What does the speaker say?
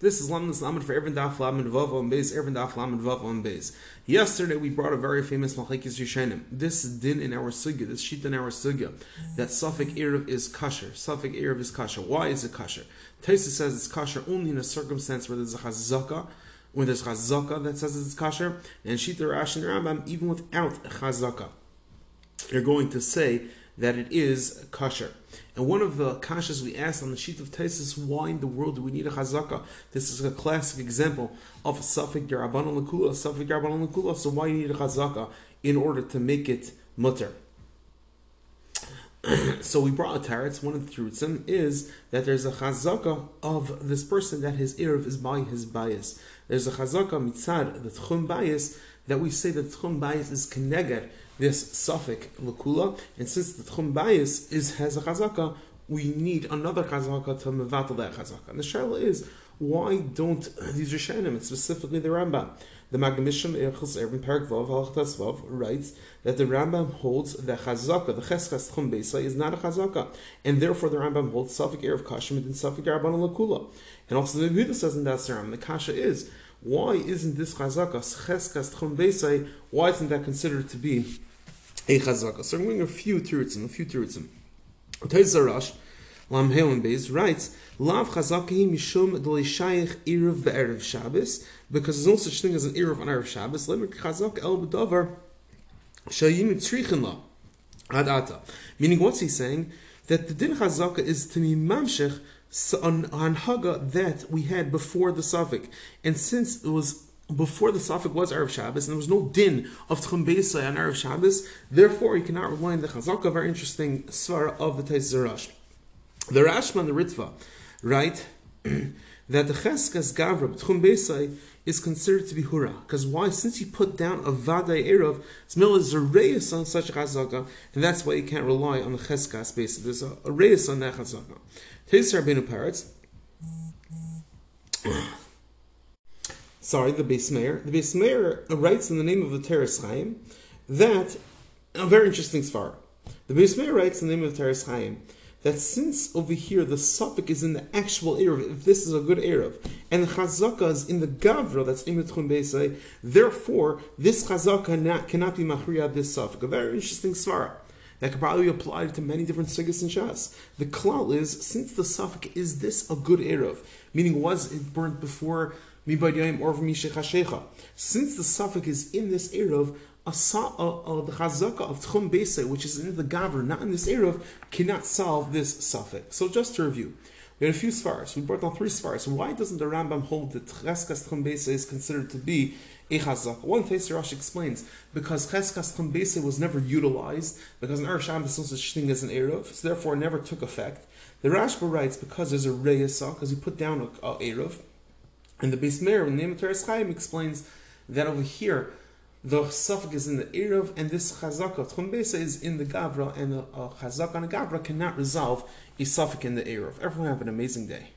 This is Lamdas Lamed for Eruvin Daf Lamed Vav on Beis, Eruvin Daf Lamed Vav on Beis. Yesterday we brought a very famous Machlokes Rishonim. This is din in our sugya, this sheet in our sugya, that Suffolk Erev is kosher. Suffolk Erev is kosher. Why is it kosher? Taisa says it's kosher only in a circumstance where there's a chazaka, when there's chazaka that says it's kosher, and Shita Rash and Rambam, even without chazaka, you're going to say that it is kosher. And one of the kashas we asked on the sheet of Taisis, why in the world do we need a chazaka? This is a classic example of a suffix derabanan lakula, suffix derabanan lakula. So why do you need a chazaka in order to make it mutter? so we brought a taretz. One of the truths is that there's a chazaka of this person that his erev is by his bias. There's a chazaka mitzad the tchum bias that we say that tchum bias is keneged this suffix lakula, and since the tchum bias is has a chazaka, we need another chazaka to mevatel that chazaka. And the shaila is why don't these Rishonim, specifically the Rambam, the Maggid Mishneh Erchus Eruvin Perak Vav Halachtas Vav writes that the Rambam holds the chazaka, the cheskas tchum beisa is not a chazaka, and therefore the Rambam holds suffix erev kashim and suffix darabon lakula. And also the Yehuda says in that Ram, the kasha is why isn't this chazaka cheskas tchum beisa? Why isn't that considered to be a chazaka. So I'm going a few tirutzim, a few tirutzim. Teizarash, Lam Helen Beis writes, Lav chazaki mishum delishayich erev be'erev Shabbos, because there's no such thing as an erev on erev Shabbos. Lemik chazak el b'davar shayim tzrichin la adata. Meaning, what's he saying? That the din chazaka is to be mamshech on, haga that we had before the suffix, and since it was before the suffix was Erev Shabbos, and there was no din of Tchum Beisai on Erev Shabbos, therefore you cannot rely on the Chazaka, very interesting svara of the Tais Zerash. The Rashba, the Ritva, write that the Cheskas Gavra, Tchum Beisai, is considered to be Hura. Because why? Since he put down a Vadai Erev, a Reis on such Chazaka, and that's why you can't rely on the Cheskas basis. There's a, a Reis on that Chazaka. Tais Rabbeinu Peretz, sorry, the Beis Meir. The Beis Meir writes in the name of the Teres Chaim that a very interesting svar. The Beis Meir writes in the name of the Teres Chaim that since over here the suffix is in the actual Erev, if this is a good Erev, and the Chazaka is in the Gavra, that's Imetchun Beisai, therefore this Chazaka cannot, cannot be Machriya this suffix. A very interesting svara that could probably be applied to many different sigas and shas. The klal is since the suffix is this a good erev, meaning was it burnt before since the suffix is in this Erev, a, the chazaka of Tchum Bese, which is in the Gavr, not in this Erev, cannot solve this suffix. So just to review, we had a few svars. We brought down three svars. Why doesn't the Rambam hold that Cheskas Tchum Bese is considered to be a chazaka? One Teiser Rosh explains because Cheskas Tchum Bese was never utilized because an Shabbos is no such thing as an Erev, so therefore never took effect. The Rashba writes because there's a Reyesa, because you put down a, a Erev, and the Beis Meir, in the Teres Chaim, explains that over here, the suffix is in the Erev, and this Chazaka, Tchum is in the Gavra, and a, a Chazaka and a Gavra cannot resolve a suffix in the Erev. Everyone have an amazing day.